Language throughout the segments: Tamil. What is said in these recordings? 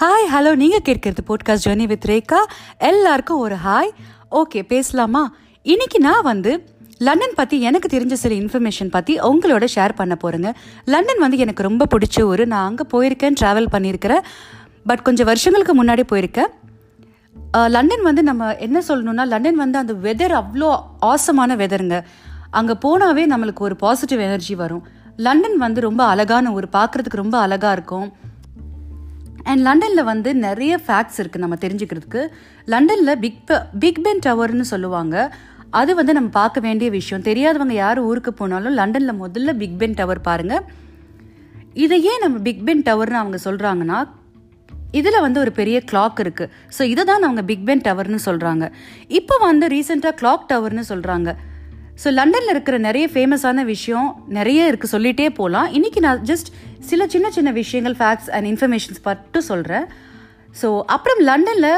ஹாய் ஹலோ நீங்கள் கேட்கறது போட்காஸ்ட் ஜேர்னி வித் ரேகா. எல்லாருக்கும் ஒரு ஹாய் ஓகே பேசலாமா? இன்னைக்கு நான் வந்து லண்டன் பற்றி எனக்கு தெரிஞ்ச சில இன்ஃபர்மேஷன் பற்றி உங்களோட ஷேர் பண்ண போகிறேங்க லண்டன் வந்து எனக்கு ரொம்ப பிடிச்ச ஒரு நான் அங்கே போயிருக்கேன் ட்ராவல் பண்ணியிருக்கிறேன். பட் கொஞ்சம் வருஷங்களுக்கு முன்னாடி போயிருக்கேன். லண்டன் வந்து நம்ம என்ன சொல்லணும்னா லண்டன் வந்து அந்த வெதர் அவ்வளோ ஆசமான வெதருங்க அங்கே போனாவே நம்மளுக்கு ஒரு பாசிட்டிவ் எனர்ஜி வரும். லண்டன் வந்து ரொம்ப அழகான ஊர். பார்க்குறதுக்கு ரொம்ப அழகாக இருக்கும். அண்ட் லண்டனில் வந்து நிறைய ஃபேக்ட்ஸ் இருக்குது நம்ம தெரிஞ்சுக்கிறதுக்கு. லண்டனில் பிக் பிக் பென் டவர்னு சொல்லுவாங்க. அது வந்து நம்ம பார்க்க வேண்டிய விஷயம். தெரியாதவங்க யார் ஊருக்கு போனாலும் லண்டனில் முதல்ல பிக் பென் டவர் பாருங்கள் இதை ஏன் நம்ம பிக் பென் டவர்னு அவங்க சொல்கிறாங்கன்னா இதில் வந்து ஒரு பெரிய கிளாக் இருக்குது ஸோ இதை தான் அவங்க பிக் பென் டவர்னு சொல்கிறாங்க இப்போ வந்து ரீசெண்டாக கிளாக் டவர்னு சொல்கிறாங்க ஸோ லண்டனில் இருக்கிற நிறைய ஃபேமஸான விஷயம் நிறைய இருக்குது சொல்லிகிட்டே போகலாம் இன்றைக்கி நான் ஜஸ்ட் சில சின்ன சின்ன விஷயங்கள் ஃபேக்ட்ஸ் அண்ட் இன்ஃபர்மேஷன்ஸ் மட்டும் சொல்கிறேன் ஸோ அப்புறம் லண்டனில்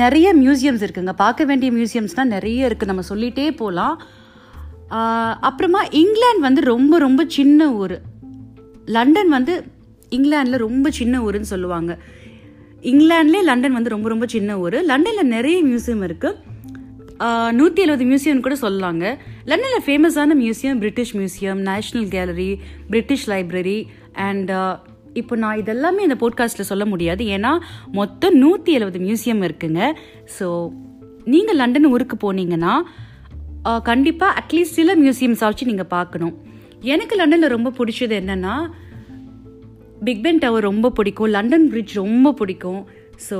நிறைய மியூசியம்ஸ் இருக்குங்க. பார்க்க வேண்டிய மியூசியம்ஸ்னால் நிறைய இருக்குது நம்ம சொல்லிகிட்டே போகலாம் அப்புறமா இங்கிலாந்து வந்து ரொம்ப ரொம்ப சின்ன ஊர். லண்டன் வந்து இங்கிலாந்தில் ரொம்ப சின்ன ஊருன்னு சொல்லுவாங்க. இங்கிலாண்ட்லேயே லண்டன் வந்து ரொம்ப ரொம்ப சின்ன ஊர். லண்டனில் நிறைய மியூசியம் இருக்குது நூற்றி எழுபது மியூசியம்னு கூட சொல்லலாங்க. லண்டனில் ஃபேமஸான museum British museum national gallery British library and இப்போ நான் இதெல்லாமே இந்த போட்காஸ்ட்டில் சொல்ல முடியாது. ஏன்னா மொத்தம் நூற்றி எழுபது மியூசியம் இருக்குங்க. ஸோ நீங்கள் லண்டன் ஊருக்கு போனீங்கன்னா கண்டிப்பாக அட்லீஸ்ட் சில மியூசியம்ஸ் ஆச்சு நீங்கள் பார்க்கணும். எனக்கு லண்டனில் ரொம்ப பிடிச்சது என்னென்னா பிக் பென் டவர் ரொம்ப பிடிக்கும். லண்டன் பிரிட்ஜ் ரொம்ப பிடிக்கும். ஸோ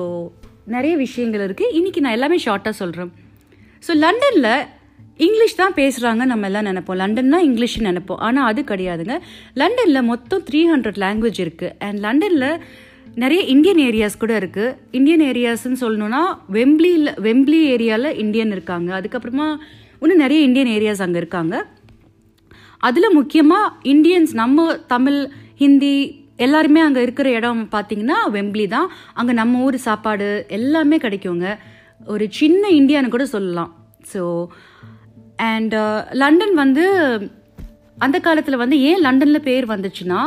நிறைய விஷயங்கள் இருக்குது இன்றைக்கி நான் எல்லாமே ஷார்ட்டாக சொல்கிறேன் ஸோ லண்டனில் இங்கிலீஷ் தான் பேசுகிறாங்க நம்ம எல்லாம் நினைப்போம். லண்டன்னா இங்கிலீஷ் நினைப்போம். ஆனால் அது கிடையாதுங்க. லண்டனில் மொத்தம் த்ரீ ஹண்ட்ரட் லாங்குவேஜ் இருக்குது அண்ட் லண்டனில் நிறைய இந்தியன் ஏரியாஸ் கூட இருக்குது இந்தியன் ஏரியாஸ்ன்னு சொல்லணும்னா வெம்ப்ளியில் வெம்ப்ளி ஏரியாவில் இந்தியன் இருக்காங்க. அதுக்கப்புறமா இன்னும் நிறைய இந்தியன் ஏரியாஸ் அங்கே இருக்காங்க. அதில் முக்கியமாக இந்தியன்ஸ் நம்ம தமிழ் ஹிந்தி எல்லாருமே அங்கே இருக்கிற இடம் பார்த்தீங்கன்னா வெம்ப்ளி தான். அங்கே நம்ம ஊர் சாப்பாடு எல்லாமே கிடைக்குங்க. ஒரு சின்ன இந்தியான்னு கூட சொல்லலாம். ஸோ அண்ட் லண்டன் வந்து அந்த காலத்தில் வந்து ஏன் லண்டனில் பேர் வந்துச்சுன்னா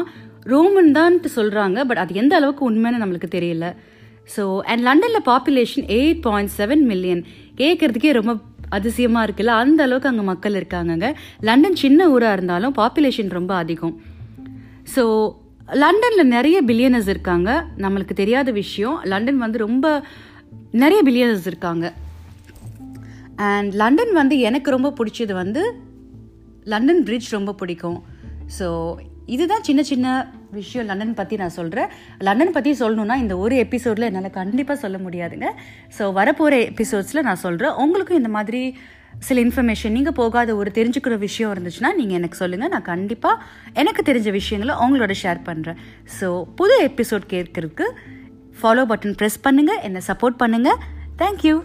ரோமன் தான்ட்டு சொல்கிறாங்க பட் அது எந்த அளவுக்கு உண்மைன்னு நம்மளுக்கு தெரியல. ஸோ அண்ட் லண்டனில் population eight point seven million கேட்குறதுக்கே ரொம்ப அதிசயமாக இருக்குல்ல அந்த அளவுக்கு அங்கே மக்கள் இருக்காங்கங்க. லண்டன் சின்ன ஊராக இருந்தாலும் பாப்புலேஷன் ரொம்ப அதிகம். ஸோ லண்டனில் நிறைய பில்லியனர்ஸ் இருக்காங்க நம்மளுக்கு தெரியாத விஷயம். லண்டன் வந்து ரொம்ப நிறைய பில்லியனர்ஸ் இருக்காங்க. அண்ட் லண்டன் வந்து எனக்கு ரொம்ப பிடிச்சது வந்து லண்டன் பிரிட்ஜ் ரொம்ப பிடிக்கும். ஸோ இதுதான் சின்ன சின்ன விஷயம் லண்டன் பற்றி நான் சொல்கிறேன் லண்டன் பற்றி சொல்லணுன்னா இந்த ஒரு எபிசோடில் என்னால் கண்டிப்பாக சொல்ல முடியாதுங்க. ஸோ வரப்போகிற எபிசோட்ஸில் நான் சொல்கிறேன் உங்களுக்கும் இந்த மாதிரி சில இன்ஃபர்மேஷன் நீங்கள் போகாத ஒரு தெரிஞ்சுக்கிற விஷயம் இருந்துச்சுன்னா நீங்கள் எனக்கு சொல்லுங்கள் நான் கண்டிப்பாக எனக்கு தெரிஞ்ச விஷயங்களை உங்களோட ஷேர் பண்ணுறேன் ஸோ புது எபிசோட் கேட்கறதுக்கு ஃபாலோ பட்டன் ப்ரெஸ் பண்ணுங்கள் என்னை சப்போர்ட் பண்ணுங்கள் தேங்க்யூ